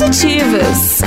positivas.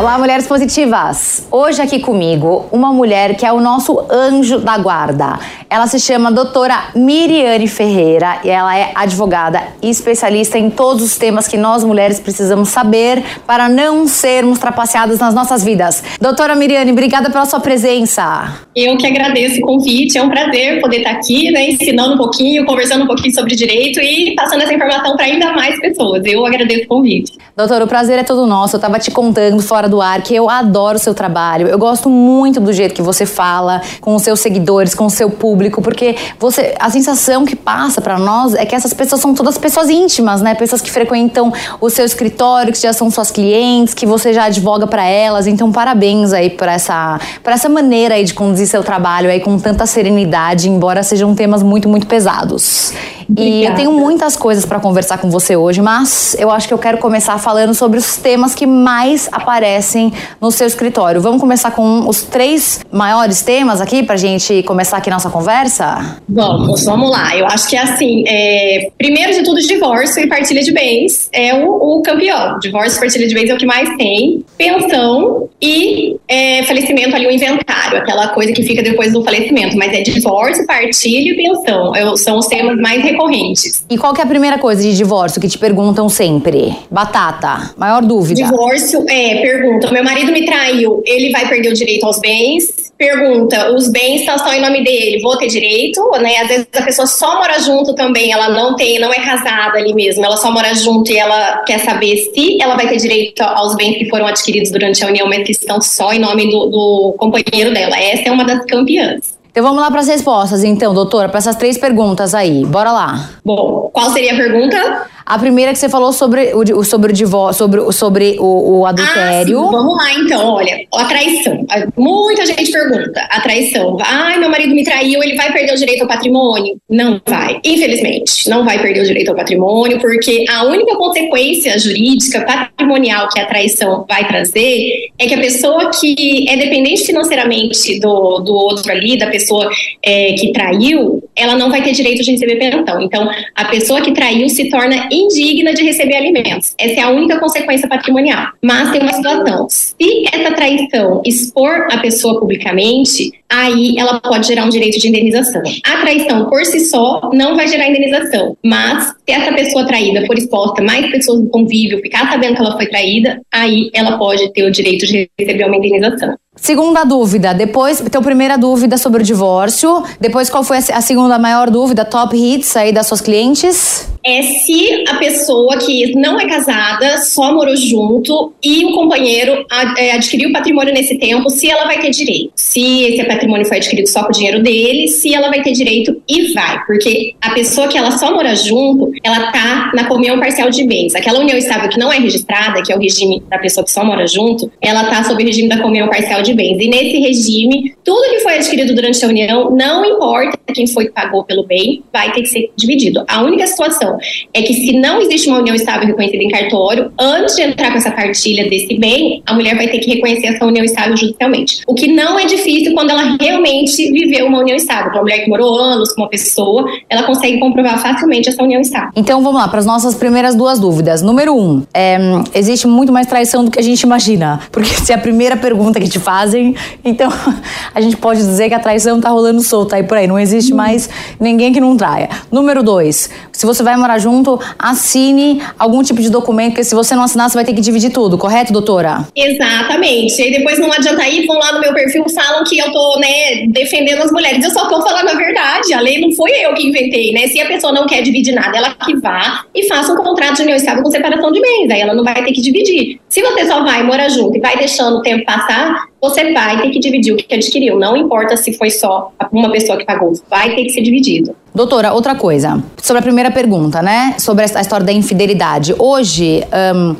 Olá, mulheres positivas! Hoje aqui comigo uma mulher que é o nosso anjo da guarda. Ela se chama doutora Miriane Ferreira e ela é advogada e especialista em todos os temas que nós mulheres precisamos saber para não sermos trapaceadas nas nossas vidas. Doutora Miriane, obrigada pela sua presença. Eu que agradeço o convite, é um prazer poder estar aqui, né, ensinando um pouquinho, conversando um pouquinho sobre direito e passando essa informação para ainda mais pessoas. Eu agradeço o convite. Doutora, o prazer é todo nosso. Eu estava te contando fora do ar que eu adoro o seu trabalho. Eu gosto muito do jeito que você fala com os seus seguidores, com o seu público, porque você a sensação que passa para nós é que essas pessoas são todas pessoas íntimas, né? Pessoas que frequentam o seu escritório, que já são suas clientes, que você já advoga para elas. Então, parabéns aí por essa por essa maneira aí de conduzir seu trabalho aí com tanta serenidade, embora sejam temas muito muito pesados. E eu tenho muitas coisas para conversar com você hoje, mas eu acho que eu quero começar falando sobre os temas que mais aparecem no seu escritório. Vamos começar com os três maiores temas aqui para gente começar aqui nossa conversa? Vamos, vamos lá. Eu acho que é assim: é, primeiro de tudo, divórcio e partilha de bens é o, o, campeão. Divórcio e partilha de bens é o que mais tem. Pensão e é, falecimento ali, o inventário, aquela coisa que fica depois do falecimento. Mas é divórcio, partilha e pensão. Eu, são os temas mais recorrentes. E qual é a primeira coisa de divórcio que te perguntam sempre? Batata, maior dúvida. Divórcio, é, pergunta. Meu marido me traiu, ele vai perder o direito aos bens? Pergunta, os bens estão só em nome dele, vou ter direito? Né? Às vezes a pessoa só mora junto também, ela não tem, não é casada ali mesmo, ela só mora junto e ela quer saber se ela vai ter direito aos bens que foram adquiridos durante a união, mas que estão só em nome do, do companheiro dela. Essa é uma das campeãs. Então vamos lá para as respostas, então, doutora, para essas três perguntas aí. Bora lá. Bom, qual seria a pergunta? A primeira que você falou sobre o, sobre o divórcio, sobre, sobre o, o adultério. Ah. Vamos lá, então. Olha, a traição. Muita gente pergunta. A traição. Ai, meu marido me traiu, ele vai perder o direito ao patrimônio? Não vai. Infelizmente, não vai perder o direito ao patrimônio, porque a única consequência jurídica, patrimonial que a traição vai trazer é que a pessoa que é dependente financeiramente do, do outro ali, da pessoa é, que traiu, ela não vai ter direito de receber pensão. Então, a pessoa que traiu se torna indigna de receber alimentos. Essa é a única consequência patrimonial. Mas tem uma situação: se essa traição expor a pessoa publicamente, aí ela pode gerar um direito de indenização. A traição por si só não vai gerar indenização, mas se essa pessoa traída for exposta, mais pessoas do convívio ficar sabendo que ela foi traída, aí ela pode ter o direito de receber uma indenização. Segunda dúvida, depois, então primeira dúvida sobre o divórcio, depois qual foi a segunda maior dúvida, top hits aí das suas clientes? É se a pessoa que não é casada, só morou junto e o companheiro é, adquiriu patrimônio nesse tempo, se ela vai ter direito. Se esse patrimônio foi adquirido só com o dinheiro dele, se ela vai ter direito e vai. Porque a pessoa que ela só mora junto, ela tá na comunhão parcial de bens. Aquela união estável que não é registrada, que é o regime da pessoa que só mora junto, ela tá sob o regime da comunhão parcial de bens. E nesse regime, tudo que foi adquirido durante a união, não importa quem foi que pagou pelo bem, vai ter que ser dividido. A única situação é que se não existe uma união estável reconhecida em cartório, antes de entrar com essa partilha desse bem, a mulher vai ter que reconhecer essa união estável judicialmente. O que não é difícil quando ela realmente viveu uma união estável. Uma mulher que morou anos com uma pessoa, ela consegue comprovar facilmente essa união estável. Então vamos lá, para as nossas primeiras duas dúvidas. Número um, é, existe muito mais traição do que a gente imagina. Porque se é a primeira pergunta que te fazem, então a gente pode dizer que a traição tá rolando solta aí por aí. Não existe mais ninguém que não traia. Número dois, se você vai morar junto, assine algum tipo de documento, porque se você não assinar, você vai ter que dividir tudo, correto, doutora? Exatamente. E depois não adianta ir, vão lá no meu perfil, falam que eu tô, né, defendendo as mulheres. Eu só tô falando a verdade. A lei não foi eu que inventei, né? Se a pessoa não quer dividir nada, ela que vá e faça um contrato de união estável com separação de bens. Aí ela não vai ter que dividir. Se você só vai morar junto e vai deixando o tempo passar, você vai ter que dividir o que adquiriu. Não importa se foi só uma pessoa que pagou, vai ter que ser dividido. Doutora, outra coisa. Sobre a primeira pergunta, né? Sobre a história da infidelidade. Hoje, um,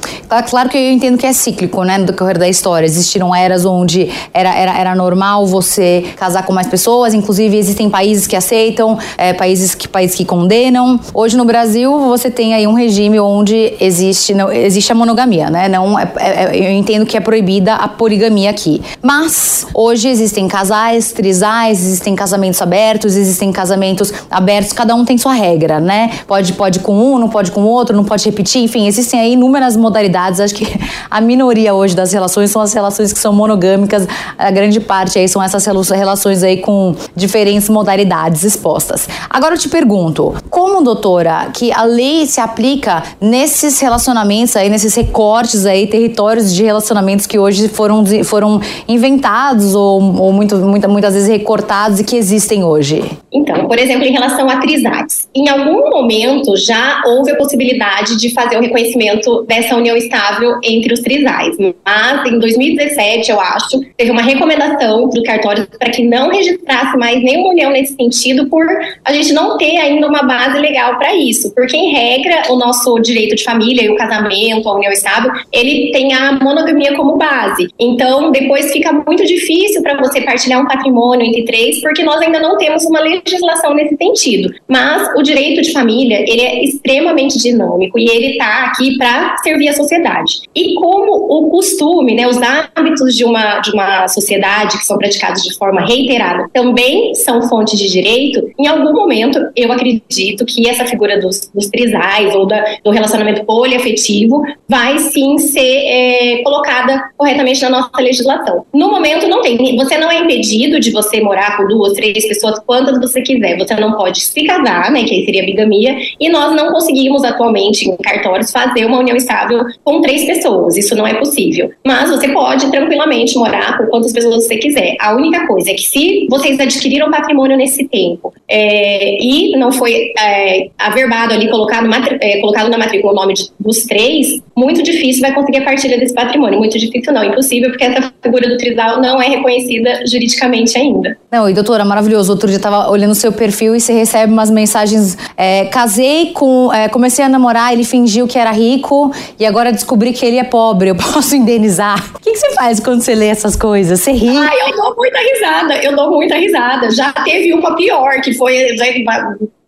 claro que eu entendo que é cíclico, né? No decorrer da história. Existiram eras onde era, era, era normal você casar com mais pessoas. Inclusive, existem países que aceitam, é, países, que, países que condenam. Hoje, no Brasil, você tem aí um regime onde existe, não, existe a monogamia, né? Não, é, é, eu entendo que é proibida a poligamia aqui. Mas hoje existem casais, trisais, existem casamentos abertos, existem casamentos abertos, cada um tem sua regra, né? Pode, pode com um, não pode com outro, não pode repetir, enfim, existem aí inúmeras modalidades. Acho que a minoria hoje das relações são as relações que são monogâmicas, a grande parte aí são essas relações aí com diferentes modalidades expostas. Agora eu te pergunto, como doutora, que a lei se aplica nesses relacionamentos aí, nesses recortes aí, territórios de relacionamentos que hoje foram, foram inventados ou, ou muito, muita, muitas vezes recortados e que existem hoje? Então, por exemplo, em relação a trisades, em algum momento já houve a possibilidade de fazer o reconhecimento dessa união estável entre os trisais, mas em 2017, eu acho, teve uma recomendação do cartório para que não registrasse mais nenhuma união nesse sentido, por a gente não ter ainda uma base legal para isso, porque em regra o nosso direito de família e o casamento, a união estável, ele tem a monogamia como base. Então, depois fica muito difícil para você partilhar um patrimônio entre três, porque nós ainda não temos uma legislação nesse sentido. Mas o direito de família, ele é extremamente dinâmico e ele está aqui para servir a sociedade. E como o costume, né, os hábitos de uma, de uma sociedade que são praticados de forma reiterada também são fontes de direito, em algum momento eu acredito que essa figura dos, dos trisais ou da, do relacionamento poliafetivo vai sim ser é, colocada corretamente na nossa legislação. No momento não tem, você não é impedido de você morar com duas, três pessoas, quantas você quiser. Você não pode se casar, né, que aí seria bigamia, e nós não conseguimos atualmente em cartórios fazer uma união estável com três pessoas. Isso não é possível. Mas você pode tranquilamente morar com quantas pessoas você quiser. A única coisa é que se vocês adquiriram patrimônio nesse tempo é, e não foi é, averbado ali, colocado, é, colocado na matrícula o nome de, dos três, muito difícil vai conseguir a partilha desse patrimônio. Muito difícil não, impossível, porque essa figura do trisal não é reconhecida juridicamente ainda. Não, e doutora, maravilhoso. Outro dia eu tava olhando o seu perfil e você recebe umas mensagens. É, casei com. É, comecei a namorar, ele fingiu que era rico e agora descobri que ele é pobre. Eu posso indenizar? O que, que você faz quando você lê essas coisas? Você ri? Ah, eu dou muita risada, eu dou muita risada. Já teve uma pior, que foi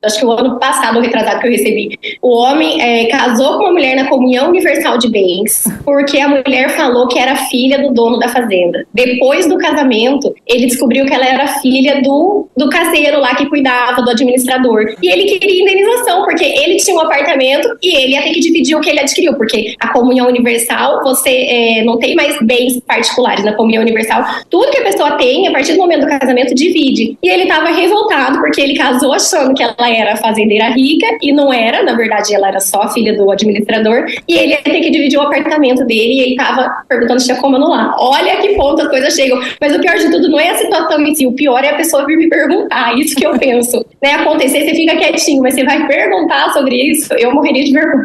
acho que o ano passado, o retrasado que eu recebi. O homem é, casou com uma mulher na comunhão universal de bens, porque a mulher falou que era filha do dono da fazenda. Depois do casamento, ele descobriu que ela era filha do, do caseiro lá que cuidava, do administrador. E ele queria indenização, porque ele tinha um apartamento e ele ia ter que dividir o que ele adquiriu, porque a comunhão universal, você é, não tem mais bens particulares na comunhão universal. Tudo que a pessoa tem, a partir do momento do casamento, divide. E ele estava revoltado, porque ele casou achando que ela era fazendeira rica e não era, na verdade ela era só filha do administrador e ele ia ter que dividir o apartamento dele e ele tava perguntando se tinha como anular. Olha que ponto as coisas chegam. Mas o pior de tudo não é a situação em si, o pior é a pessoa vir me perguntar, isso que eu penso. né, acontecer, você fica quietinho, mas você vai perguntar sobre isso, eu morreria de vergonha.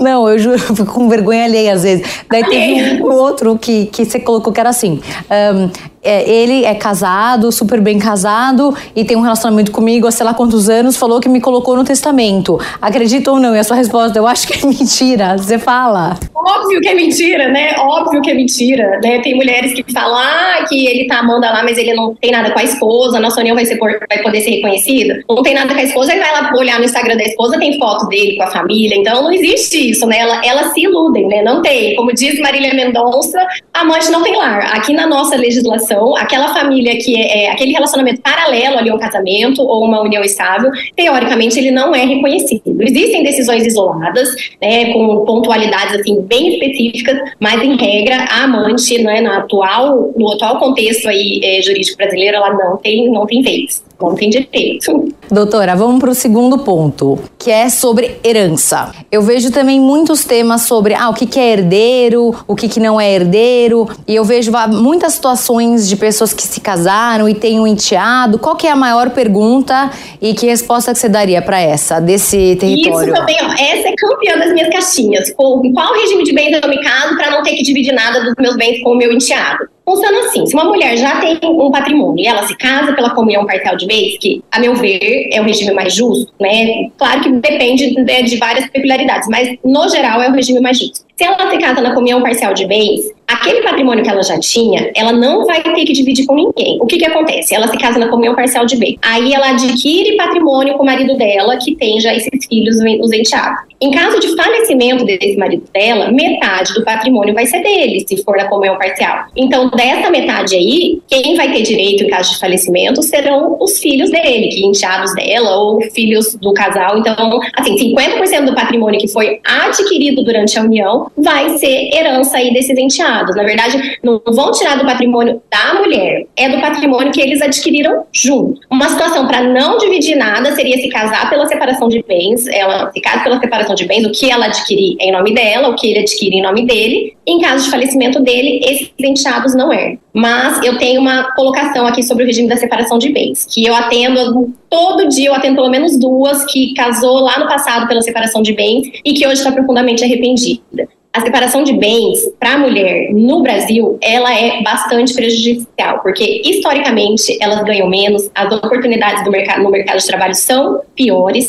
Não, eu juro, fico com vergonha alheia às vezes. Daí teve um outro que, que você colocou que era assim. Um, é, ele é casado, super bem casado e tem um relacionamento comigo há sei lá quantos anos, falou que me colocou no testamento. Acredita ou não? E a sua resposta, eu acho que é mentira. Você fala. Óbvio que é mentira, né? Óbvio que é mentira. Né? Tem mulheres que falam ah, que ele tá amando lá, mas ele não tem nada com a esposa, nossa união vai, ser, vai poder ser reconhecida. Não tem nada com a esposa, aí vai lá olhar no Instagram da esposa, tem foto dele com a família. Então não existe isso, né? Elas ela se iludem, né? Não tem. Como diz Marília Mendonça, amante não tem lar. Aqui na nossa legislação, aquela família que é, é, aquele relacionamento paralelo ali a um casamento ou uma união estável, teoricamente ele não é reconhecido. Existem decisões isoladas, né, com pontualidades assim bem específicas, mas em regra a amante, né, no atual no atual contexto aí é, jurídico brasileiro, ela não tem não tem vez não tem direito. Doutora, vamos para o segundo ponto, que é sobre herança. Eu vejo também muitos temas sobre ah, o que, que é herdeiro, o que, que não é herdeiro, e eu vejo muitas situações de pessoas que se casaram e têm um enteado. Qual que é a maior pergunta e que resposta que você daria para essa, desse território? Isso também, ó, essa é campeã das minhas caixinhas. Qual regime de bens eu me caso para não ter que dividir nada dos meus bens com o meu enteado? Funciona assim: se uma mulher já tem um patrimônio e ela se casa pela comunhão parcial de bens, que, a meu ver, é o regime mais justo, né? Claro que depende de, de várias peculiaridades, mas no geral é o regime mais justo. Se ela se casa na comunhão parcial de bens, aquele patrimônio que ela já tinha, ela não vai ter que dividir com ninguém. O que que acontece? Ela se casa na comunhão parcial de bens. Aí ela adquire patrimônio com o marido dela, que tem já esses filhos, os enteados. Em caso de falecimento desse marido dela, metade do patrimônio vai ser dele, se for na comunhão parcial. Então, dessa metade aí, quem vai ter direito em caso de falecimento serão os filhos dele, que enteados dela ou filhos do casal. Então, assim, 50% do patrimônio que foi adquirido durante a união vai ser herança aí desses enteados. Na verdade, não vão tirar do patrimônio da mulher, é do patrimônio que eles adquiriram junto. Uma situação para não dividir nada seria se casar pela separação de bens, ela se casa pela separação de bens, o que ela adquirir em nome dela, o que ele adquire em nome dele. Em caso de falecimento dele, esses enteados não herdam. Mas eu tenho uma colocação aqui sobre o regime da separação de bens, que eu atendo todo dia, eu atendo pelo menos duas que casou lá no passado pela separação de bens e que hoje está profundamente arrependida a separação de bens para a mulher no Brasil, ela é bastante prejudicial, porque historicamente elas ganham menos, as oportunidades do mercado, no mercado de trabalho são piores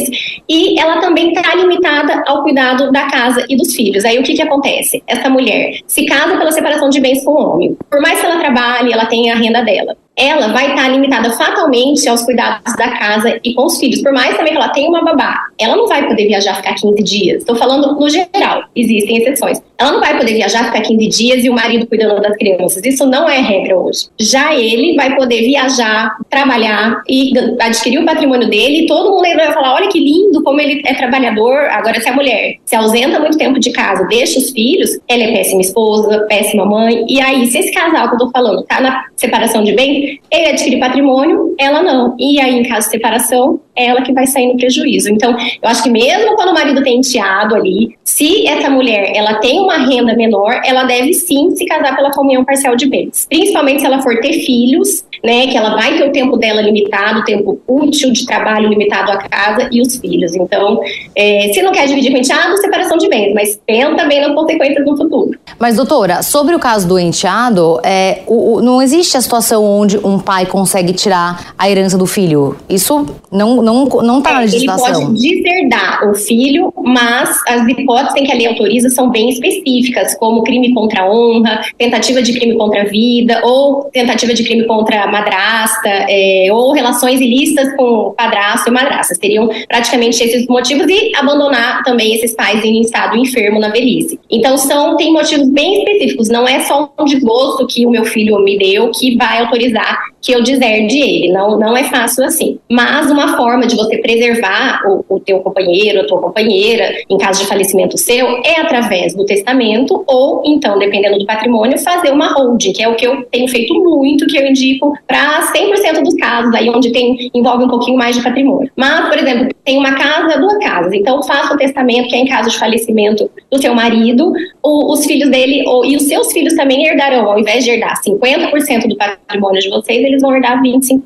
e ela também está limitada ao cuidado da casa e dos filhos. Aí o que que acontece? Essa mulher se casa pela separação de bens com o homem. Por mais que ela trabalhe, ela tenha a renda dela ela vai estar limitada fatalmente aos cuidados da casa e com os filhos. Por mais também que ela tenha uma babá, ela não vai poder viajar ficar 15 dias. Estou falando no geral, existem exceções. Ela não vai poder viajar ficar 15 dias e o marido cuidando das crianças. Isso não é regra hoje. Já ele vai poder viajar, trabalhar e adquirir o patrimônio dele e todo mundo vai falar: olha que lindo como ele é trabalhador. Agora, se a mulher se ausenta muito tempo de casa, deixa os filhos, ela é péssima esposa, péssima mãe. E aí, se esse casal que eu tô falando tá na separação de bem, ele adquire patrimônio, ela não. E aí, em caso de separação, é ela que vai sair no prejuízo. Então, eu acho que mesmo quando o marido tem enteado ali, se essa mulher ela tem uma renda menor, ela deve sim se casar pela comunhão parcial de bens. Principalmente se ela for ter filhos, né, que ela vai ter o tempo dela limitado, o tempo útil de trabalho limitado à casa e os filhos. Então, é, se não quer dividir com enteado, separação de bens, mas pensa bem nas consequências no futuro. Mas, doutora, sobre o caso do enteado, é, o, o, não existe a situação onde um pai consegue tirar a herança do filho. Isso não não não está é, na legislação. Ele pode deserdar o filho, mas as hipóteses em que a lei autoriza são bem específicas, como crime contra a honra, tentativa de crime contra a vida, ou tentativa de crime contra a madrasta, é, ou relações ilícitas com padrasto e madrasta. Seriam praticamente esses motivos e abandonar também esses pais em estado enfermo na velhice. Então são tem motivos bem específicos. Não é só um desgosto que o meu filho me deu que vai autorizar que eu deserde ele. Não, não é fácil assim. Mas uma forma de você preservar o, o teu companheiro, a tua companheira, em caso de falecimento seu, é através do testamento ou, então, dependendo do patrimônio, fazer uma holding, que é o que eu tenho feito muito, que eu indico para 100% dos casos, aí onde tem, envolve um pouquinho mais de patrimônio. Mas, por exemplo, tem uma casa, duas casas, então faça um testamento que é em caso de falecimento do seu marido, o, os filhos dele ou, e os seus filhos também herdarão, ao invés de herdar 50% do patrimônio de vocês, eles vão herdar 25%.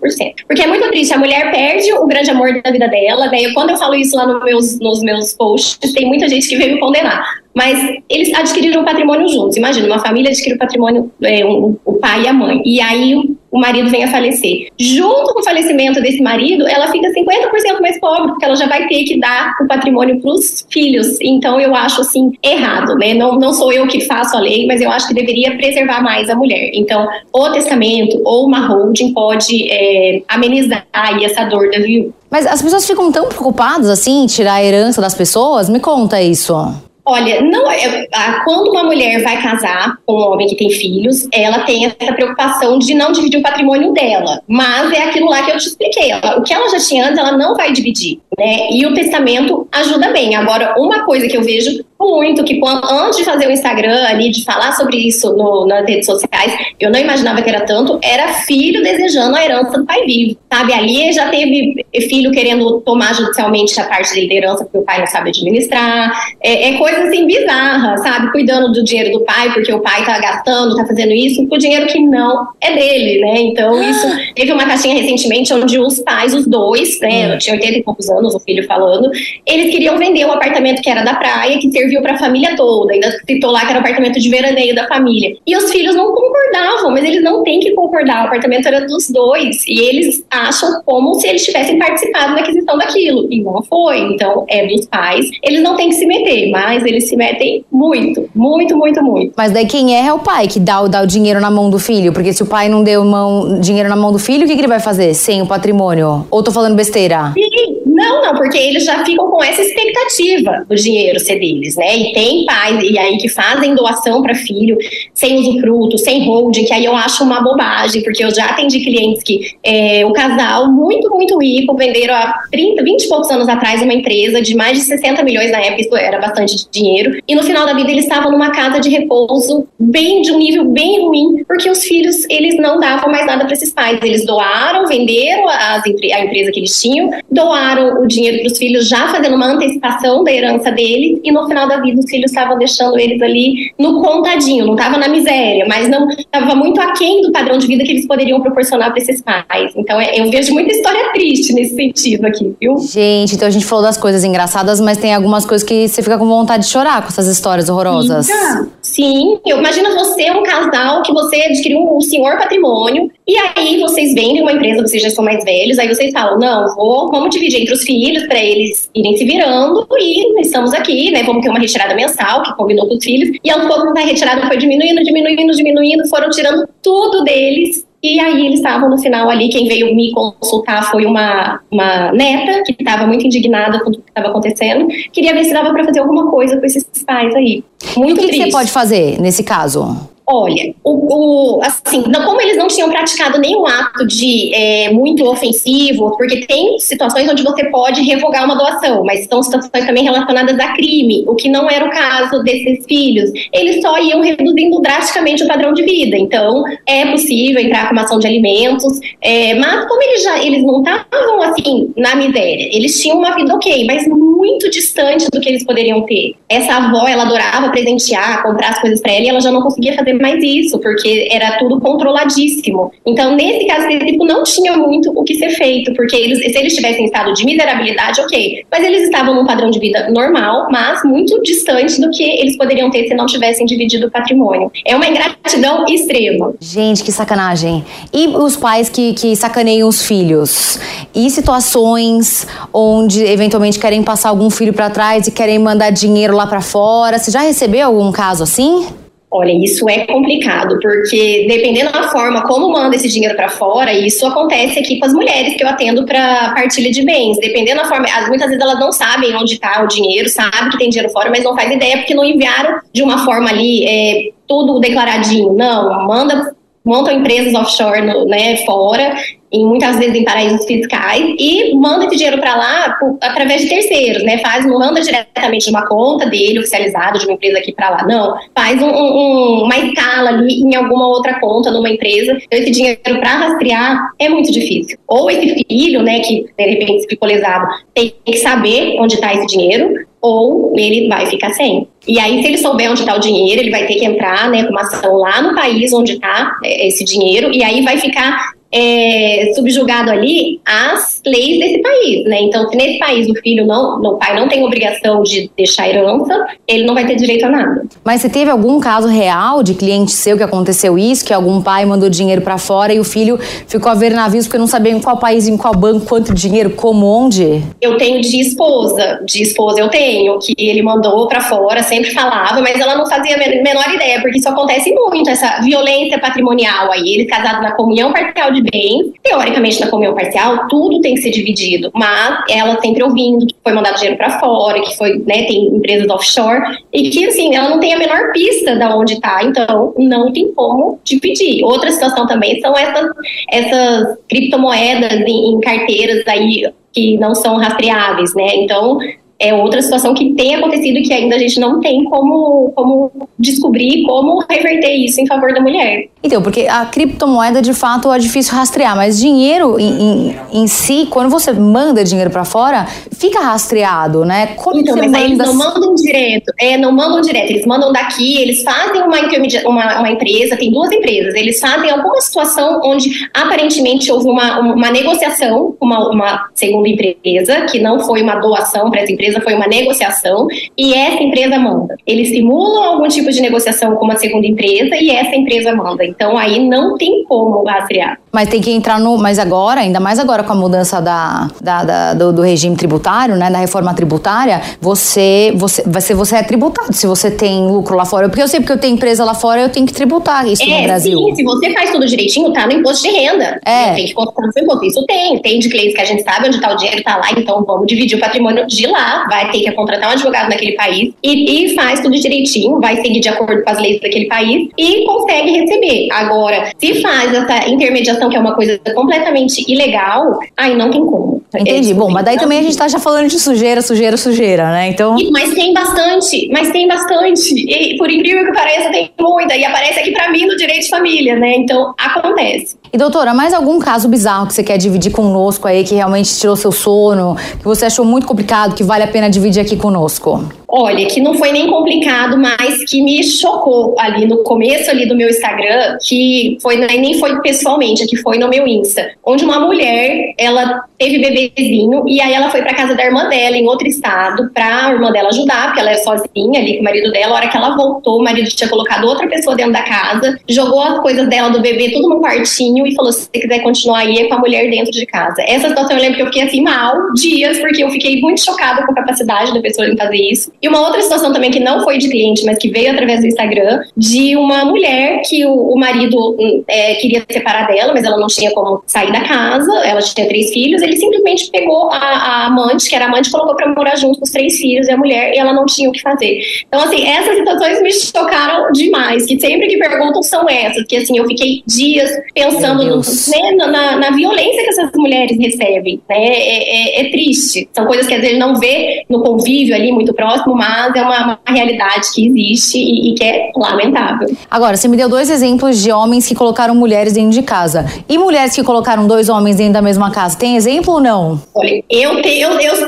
Porque é muito triste, a mulher perde o grande amor da vida dela, né? Quando eu falo isso lá nos meus, nos meus posts, tem muita gente que veio me condenar. Mas eles adquiriram o patrimônio juntos. Imagina, uma família adquire o patrimônio, é, um, o pai e a mãe. E aí o marido vem a falecer. Junto com o falecimento desse marido, ela fica 50% mais pobre, porque ela já vai ter que dar o patrimônio para os filhos. Então eu acho assim errado, né? Não, não sou eu que faço a lei, mas eu acho que deveria preservar mais a mulher. Então, o testamento ou uma holding pode é, amenizar essa dor da viúva. Mas as pessoas ficam tão preocupadas assim, tirar a herança das pessoas? Me conta isso. Olha, não, é, quando uma mulher vai casar com um homem que tem filhos, ela tem essa preocupação de não dividir o patrimônio dela. Mas é aquilo lá que eu te expliquei. Ela, o que ela já tinha antes, ela não vai dividir, né? E o testamento ajuda bem. Agora, uma coisa que eu vejo muito que quando, antes de fazer o Instagram ali, de falar sobre isso no, nas redes sociais, eu não imaginava que era tanto, era filho desejando a herança do pai vivo, sabe? Ali já teve filho querendo tomar judicialmente a parte da herança porque o pai não sabe administrar, é, é coisa assim bizarra, sabe? Cuidando do dinheiro do pai porque o pai tá gastando, tá fazendo isso, com o dinheiro que não é dele, né? Então isso, teve uma caixinha recentemente onde os pais, os dois, né, hum. tinha 80 e poucos anos, anos, o filho falando, eles queriam vender um apartamento que era da praia, que serviu para a família toda. Ainda citou lá que era o apartamento de veraneio da família. E os filhos não concordavam, mas eles não têm que concordar. O apartamento era dos dois e eles acham como se eles tivessem participado da aquisição daquilo. E não foi. Então, é dos pais. Eles não têm que se meter, mas eles se metem muito, muito, muito, muito. Mas daí quem é é o pai que dá, dá o dinheiro na mão do filho, porque se o pai não deu mão, dinheiro na mão do filho, o que, que ele vai fazer sem o patrimônio? Ou tô falando besteira? Sim, não, não, porque eles já ficam com essa expectativa do dinheiro ser deles, né? E tem pais e aí que fazem doação para filho sem usufruto, sem holding, que aí eu acho uma bobagem, porque eu já atendi clientes que é, o casal muito, muito rico venderam há 30, 20 e poucos anos atrás uma empresa de mais de 60 milhões na época, isso era bastante dinheiro, e no final da vida eles estavam numa casa de repouso bem de um nível bem ruim, porque os filhos eles não davam mais nada para esses pais, eles doaram, venderam as, a empresa que eles tinham, doaram o dinheiro para os filhos já fazendo uma antecipação da herança deles e no final da vida os filhos estavam deixando eles ali no contadinho, não estava na miséria, mas não estava muito aquém do padrão de vida que eles poderiam proporcionar para esses pais. Então é, eu vejo muita história triste nesse sentido aqui, viu? Gente, então a gente falou das coisas engraçadas, mas tem algumas coisas que você fica com vontade de chorar com essas histórias horrorosas. Fica. Sim, eu imagino você um casal que você adquiriu um senhor patrimônio e aí vocês vendem uma empresa, vocês já são mais velhos, aí vocês falam, não, vou, vamos dividir entre os filhos para eles irem se virando e estamos aqui, né? Vamos ter uma retirada mensal que combinou com os filhos e aos poucos a retirada foi diminuindo, diminuindo, diminuindo, foram tirando tudo deles e aí eles estavam no final ali, quem veio me consultar foi uma, uma neta que estava muito indignada com o que estava acontecendo. Queria ver se dava para fazer alguma coisa com esses pais aí. Muito e o que, que você pode fazer nesse caso? Olha, o, o, assim, como eles não tinham praticado nenhum ato de é, muito ofensivo, porque tem situações onde você pode revogar uma doação, mas são situações também relacionadas a crime, o que não era o caso desses filhos. Eles só iam reduzindo drasticamente o padrão de vida. Então, é possível entrar com uma ação de alimentos, é, mas como eles já eles não estavam assim na miséria, eles tinham uma vida ok, mas muito distante do que eles poderiam ter. Essa avó, ela adorava presentear, comprar as coisas para ela e ela já não conseguia fazer mais isso, porque era tudo controladíssimo. Então, nesse caso específico, não tinha muito o que ser feito, porque eles, se eles tivessem estado de miserabilidade, ok. Mas eles estavam num padrão de vida normal, mas muito distante do que eles poderiam ter se não tivessem dividido o patrimônio. É uma ingratidão extrema. Gente, que sacanagem. E os pais que, que sacaneiam os filhos? E situações onde eventualmente querem passar algum filho para trás e querem mandar dinheiro lá para fora? Você já recebeu algum caso assim? Olha, isso é complicado, porque dependendo da forma como manda esse dinheiro para fora, isso acontece aqui com as mulheres que eu atendo para partilha de bens. Dependendo da forma, muitas vezes elas não sabem onde está o dinheiro, sabem que tem dinheiro fora, mas não faz ideia porque não enviaram de uma forma ali é, tudo declaradinho. Não, manda montam empresas offshore no, né, fora em muitas vezes em paraísos fiscais e manda esse dinheiro para lá por, através de terceiros, né? Faz, não manda diretamente de uma conta dele oficializada de uma empresa aqui para lá, não. Faz um, um, uma escala ali em alguma outra conta numa empresa. Então, esse dinheiro para rastrear é muito difícil. Ou esse filho, né, que de repente ficou lesado, tem que saber onde está esse dinheiro, ou ele vai ficar sem. E aí, se ele souber onde está o dinheiro, ele vai ter que entrar né, com uma ação lá no país onde está é, esse dinheiro, e aí vai ficar é, subjugado ali às leis desse país, né? Então, se nesse país o filho não, o pai não tem obrigação de deixar herança, ele não vai ter direito a nada. Mas você teve algum caso real de cliente seu que aconteceu isso, que algum pai mandou dinheiro para fora e o filho ficou a ver navios porque não sabia em qual país, em qual banco, quanto dinheiro, como, onde? Eu tenho de esposa, de esposa eu tenho, que ele mandou para fora, sempre falava, mas ela não fazia a menor ideia, porque isso acontece muito, essa violência patrimonial aí, eles casados na comunhão parcial de de. Teoricamente, na comunhão parcial, tudo tem que ser dividido, mas ela sempre ouvindo que foi mandado dinheiro para fora, que foi, né, tem empresas offshore, e que, assim, ela não tem a menor pista de onde está, então não tem como dividir. Outra situação também são essas, essas criptomoedas em, em carteiras aí que não são rastreáveis, né? Então, é outra situação que tem acontecido e que ainda a gente não tem como, como descobrir como reverter isso em favor da mulher. Então, porque a criptomoeda de fato é difícil rastrear, mas dinheiro em, em, em si, quando você manda dinheiro para fora, fica rastreado, né? Como então, mas manda... eles não mandam direto, é, não mandam direto, eles mandam daqui, eles fazem uma, uma, uma empresa, tem duas empresas, eles fazem alguma situação onde aparentemente houve uma, uma negociação com uma, uma segunda empresa, que não foi uma doação para essa empresa, foi uma negociação, e essa empresa manda. Eles simulam algum tipo de negociação com uma segunda empresa e essa empresa manda. Então aí não tem como rastrear. Mas tem que entrar no. Mas agora, ainda mais agora com a mudança da, da, da do, do, regime tributário, né? Da reforma tributária, você, você, você, você é tributado se você tem lucro lá fora. Porque eu sei porque eu tenho empresa lá fora, eu tenho que tributar isso é, no Brasil. Sim, se você faz tudo direitinho, tá no imposto de renda. É. Tem que contar no seu imposto. Isso tem. Tem de clientes que a gente sabe onde tá o dinheiro, tá lá, então vamos dividir o patrimônio de lá. Vai ter que contratar um advogado naquele país e, e faz tudo direitinho, vai seguir de acordo com as leis daquele país e consegue receber. Agora, se faz essa intermediação, que é uma coisa completamente ilegal, aí não tem como. Entendi. É, Bom, mas daí também a gente tá já falando de sujeira, sujeira, sujeira, né? Então. Mas tem bastante, mas tem bastante. E por incrível que pareça, tem muita. E aparece aqui para mim no direito de família, né? Então acontece. E doutora, mais algum caso bizarro que você quer dividir conosco aí, que realmente tirou seu sono, que você achou muito complicado, que vale a pena dividir aqui conosco? Olha, que não foi nem complicado, mas que me chocou ali no começo ali do meu Instagram, que foi nem foi pessoalmente, que foi no meu Insta, onde uma mulher, ela teve bebezinho e aí ela foi para casa da irmã dela em outro estado para a irmã dela ajudar, porque ela é sozinha ali com o marido dela. A hora que ela voltou, o marido tinha colocado outra pessoa dentro da casa, jogou as coisas dela do bebê tudo num quartinho e falou: se você quiser continuar aí, é com a mulher dentro de casa. Essa situação eu lembro que eu fiquei assim mal dias, porque eu fiquei muito chocada com a capacidade da pessoa em fazer isso. E uma outra situação também que não foi de cliente, mas que veio através do Instagram, de uma mulher que o, o marido é, queria separar dela, mas ela não tinha como sair da casa, ela tinha três filhos, ele simplesmente pegou a, a amante, que era amante, e colocou para morar junto com os três filhos e a mulher, e ela não tinha o que fazer. Então, assim, essas situações me chocaram demais, que sempre que perguntam são essas, que assim, eu fiquei dias pensando no, né, na, na, violência que essas mulheres recebem, né, é, é, é triste. São coisas que às vezes não vê no convívio ali muito próximo, mas é uma, uma realidade que existe e, e, que é lamentável. Agora, você me deu dois exemplos de homens que colocaram mulheres dentro de casa. E mulheres que colocaram dois homens dentro da mesma casa. Tem exemplo ou não? Olha, eu, tenho, eu, eu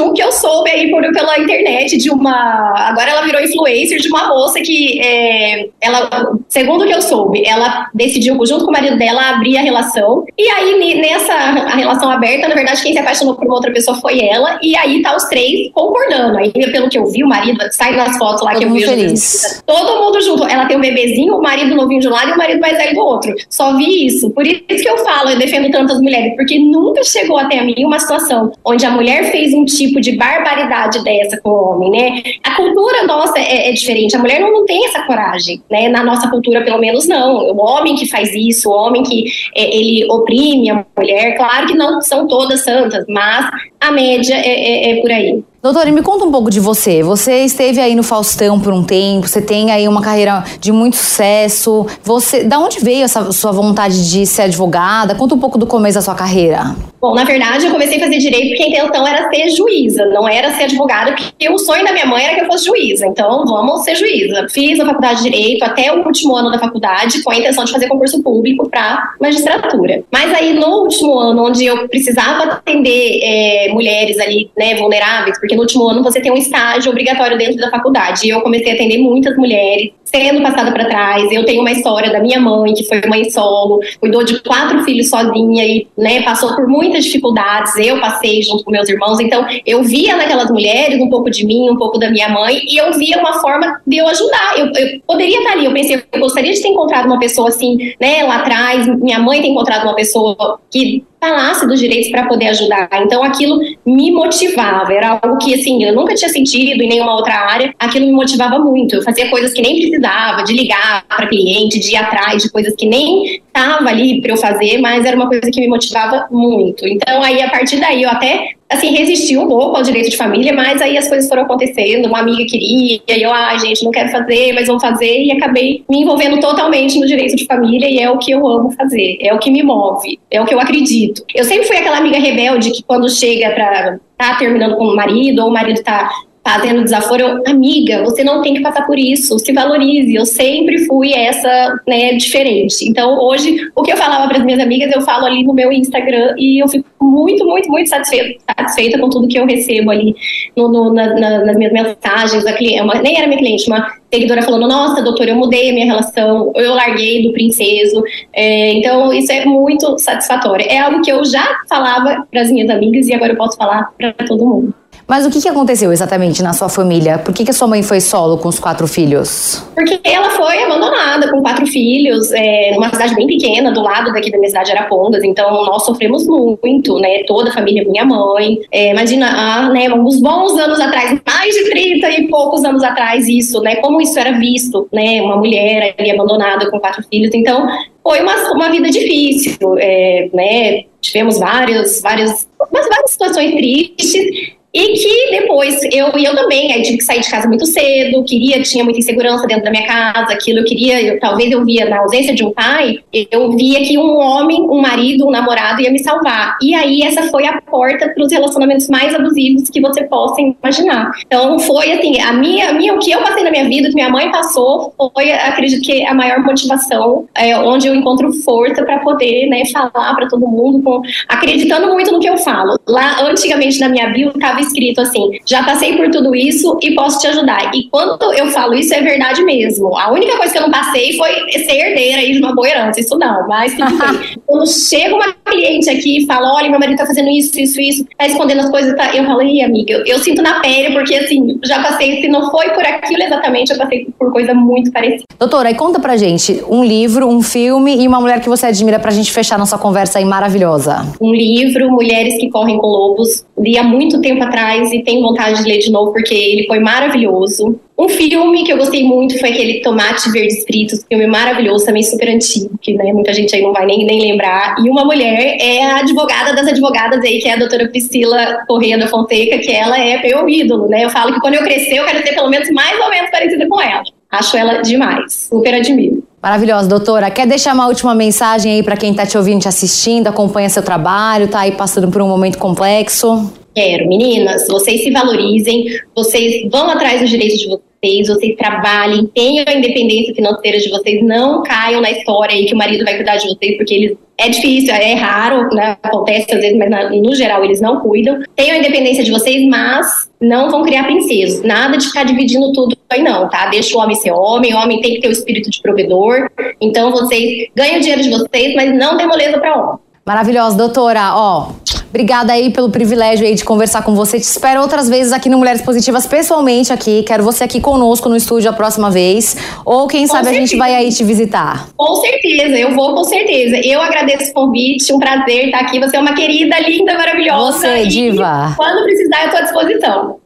um que eu soube aí por, pela internet, de uma. Agora ela virou influencer de uma moça que é, ela, segundo o que eu soube, ela decidiu, junto com o marido dela, abrir a relação. E aí, nessa a relação aberta, na verdade, quem se apaixonou por uma outra pessoa foi ela. E aí tá os três concordando. Aí, pelo que eu vi, o marido, sai nas fotos lá todo que eu vi. Feliz. Todo mundo junto. Ela tem um bebezinho, o marido novinho de um lado e o marido mais velho do outro. Só vi isso. Por isso que eu falo, eu defendo tantas mulheres, porque nunca chegou até a mim uma situação onde a mulher fez um tipo de barbaridade dessa com o homem, né? A cultura nossa é, é diferente. A mulher não, não tem essa coragem, né? Na nossa cultura, pelo menos, não. O homem que faz isso, o homem que é, ele oprime a mulher, claro que não são todas santas, mas a média é, é, é por aí. Doutora, me conta um pouco de você. Você esteve aí no Faustão por um tempo, você tem aí uma carreira de muito sucesso. Você, da onde veio essa sua vontade de ser advogada? Conta um pouco do começo da sua carreira. Bom, na verdade, eu comecei a fazer direito porque a intenção era ser juíza, não era ser advogada, porque o sonho da minha mãe era que eu fosse juíza. Então, vamos ser juíza. Fiz a faculdade de direito até o último ano da faculdade com a intenção de fazer concurso público para magistratura. Mas aí, no último ano, onde eu precisava atender é, mulheres ali, né, vulneráveis, porque no último ano você tem um estágio obrigatório dentro da faculdade. E eu comecei a atender muitas mulheres sendo passada para trás. Eu tenho uma história da minha mãe, que foi mãe solo, cuidou de quatro filhos sozinha e né, passou por muitas dificuldades. Eu passei junto com meus irmãos. Então, eu via naquelas mulheres um pouco de mim, um pouco da minha mãe, e eu via uma forma de eu ajudar. Eu, eu poderia estar ali. Eu pensei, eu gostaria de ter encontrado uma pessoa assim, né, lá atrás. Minha mãe tem encontrado uma pessoa que falasse dos direitos para poder ajudar. Então aquilo me motivava, era algo que assim, eu nunca tinha sentido em nenhuma outra área, aquilo me motivava muito. Eu fazia coisas que nem precisava, de ligar para cliente, de ir atrás de coisas que nem estava ali para eu fazer, mas era uma coisa que me motivava muito. Então aí a partir daí eu até assim, resisti um pouco ao direito de família, mas aí as coisas foram acontecendo, uma amiga queria, e eu, ah, gente, não quero fazer, mas vou fazer, e acabei me envolvendo totalmente no direito de família, e é o que eu amo fazer, é o que me move, é o que eu acredito. Eu sempre fui aquela amiga rebelde que quando chega para tá terminando com o marido, ou o marido tá fazendo desaforo, eu, amiga, você não tem que passar por isso, se valorize. Eu sempre fui essa, né, diferente. Então, hoje, o que eu falava para as minhas amigas, eu falo ali no meu Instagram e eu fico muito, muito, muito satisfeita, satisfeita com tudo que eu recebo ali no, no, na, na, nas minhas mensagens. A cliente, uma, nem era minha cliente, uma seguidora falando: Nossa, doutora, eu mudei a minha relação, eu larguei do princeso. É, então, isso é muito satisfatório. É algo que eu já falava para as minhas amigas e agora eu posso falar para todo mundo. Mas o que, que aconteceu exatamente na sua família? Por que, que a sua mãe foi solo com os quatro filhos? Porque ela foi abandonada com quatro filhos, é, numa cidade bem pequena, do lado daqui da minha cidade, Arapongas. Então, nós sofremos muito, né? Toda a família, minha mãe. É, imagina, ah, né, uns bons anos atrás, mais de 30 e poucos anos atrás, isso, né? Como isso era visto, né? Uma mulher ali abandonada com quatro filhos. Então, foi uma, uma vida difícil, é, né? Tivemos várias, várias, várias situações tristes e que depois eu eu também, aí tive que sair de casa muito cedo, queria, tinha muita insegurança dentro da minha casa, aquilo eu queria, eu, talvez eu via na ausência de um pai, eu via que um homem, um marido, um namorado ia me salvar. E aí essa foi a porta para os relacionamentos mais abusivos que você possa imaginar. Então foi assim, a minha, a minha, o que eu passei na minha vida, o que minha mãe passou, foi, acredito que a maior motivação, é, onde eu encontro força para poder, né, falar para todo mundo, com, acreditando muito no que eu falo. Lá antigamente na minha bio estava escrito assim: já passei por tudo isso e posso te ajudar. E quando eu falo isso, é verdade mesmo. A única coisa que eu não passei foi ser herdeira aí de uma boa herança, isso não, mas tudo bem. quando chega uma cliente aqui e fala: olha, meu marido tá fazendo isso, isso, isso, tá escondendo as coisas, tá? eu falo, ih, amiga, eu, eu sinto na pele, porque assim, já passei, se não foi por aquilo exatamente, eu passei por coisa muito parecida. Doutora, aí conta pra gente um livro, um filme e uma mulher que você admira pra gente fechar nossa conversa aí maravilhosa. Um livro, Mulheres que Correm com Lobos, li há muito tempo atrás e tenho vontade de ler de novo porque ele foi maravilhoso. Um filme que eu gostei muito foi aquele Tomate Verdes Fritos, filme maravilhoso, também super antigo, que né, muita gente aí não vai nem, nem lembrar. E uma mulher é a advogada das advogadas aí, que é a doutora Priscila Correia da Fonseca, que ela é meu ídolo, né? Eu falo que quando eu crescer, eu quero ser pelo menos mais ou menos parecida com ela. Acho ela demais, super admiro. Maravilhosa, doutora. Quer deixar uma última mensagem aí para quem está te ouvindo, te assistindo, acompanha seu trabalho, tá aí passando por um momento complexo? Quero, meninas, vocês se valorizem, vocês vão atrás dos direitos de vocês, vocês trabalhem, tenham a independência financeira de vocês, não caiam na história aí que o marido vai cuidar de vocês, porque eles é difícil, é raro, né? acontece às vezes, mas na, no geral eles não cuidam. Tenham a independência de vocês, mas não vão criar princesas. Nada de ficar dividindo tudo aí não, tá? Deixa o homem ser homem, o homem tem que ter o espírito de provedor. Então vocês ganham o dinheiro de vocês, mas não dê moleza para homem. Maravilhosa, doutora. Ó, Obrigada aí pelo privilégio aí de conversar com você. Te espero outras vezes aqui no Mulheres Positivas, pessoalmente aqui. Quero você aqui conosco no estúdio a próxima vez. Ou quem com sabe certeza. a gente vai aí te visitar. Com certeza, eu vou com certeza. Eu agradeço o convite, um prazer estar aqui. Você é uma querida, linda, maravilhosa. Você, diva. Quando precisar, eu estou à disposição.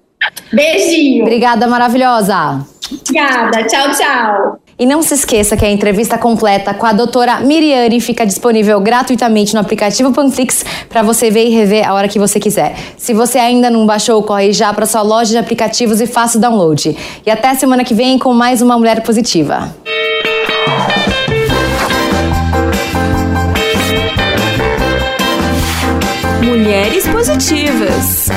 Beijinho. Obrigada, maravilhosa. Obrigada. Tchau, tchau. E não se esqueça que a entrevista completa com a doutora Miriane fica disponível gratuitamente no aplicativo Panflix para você ver e rever a hora que você quiser. Se você ainda não baixou, corre já para sua loja de aplicativos e faça o download. E até semana que vem com mais uma Mulher Positiva. Mulheres Positivas.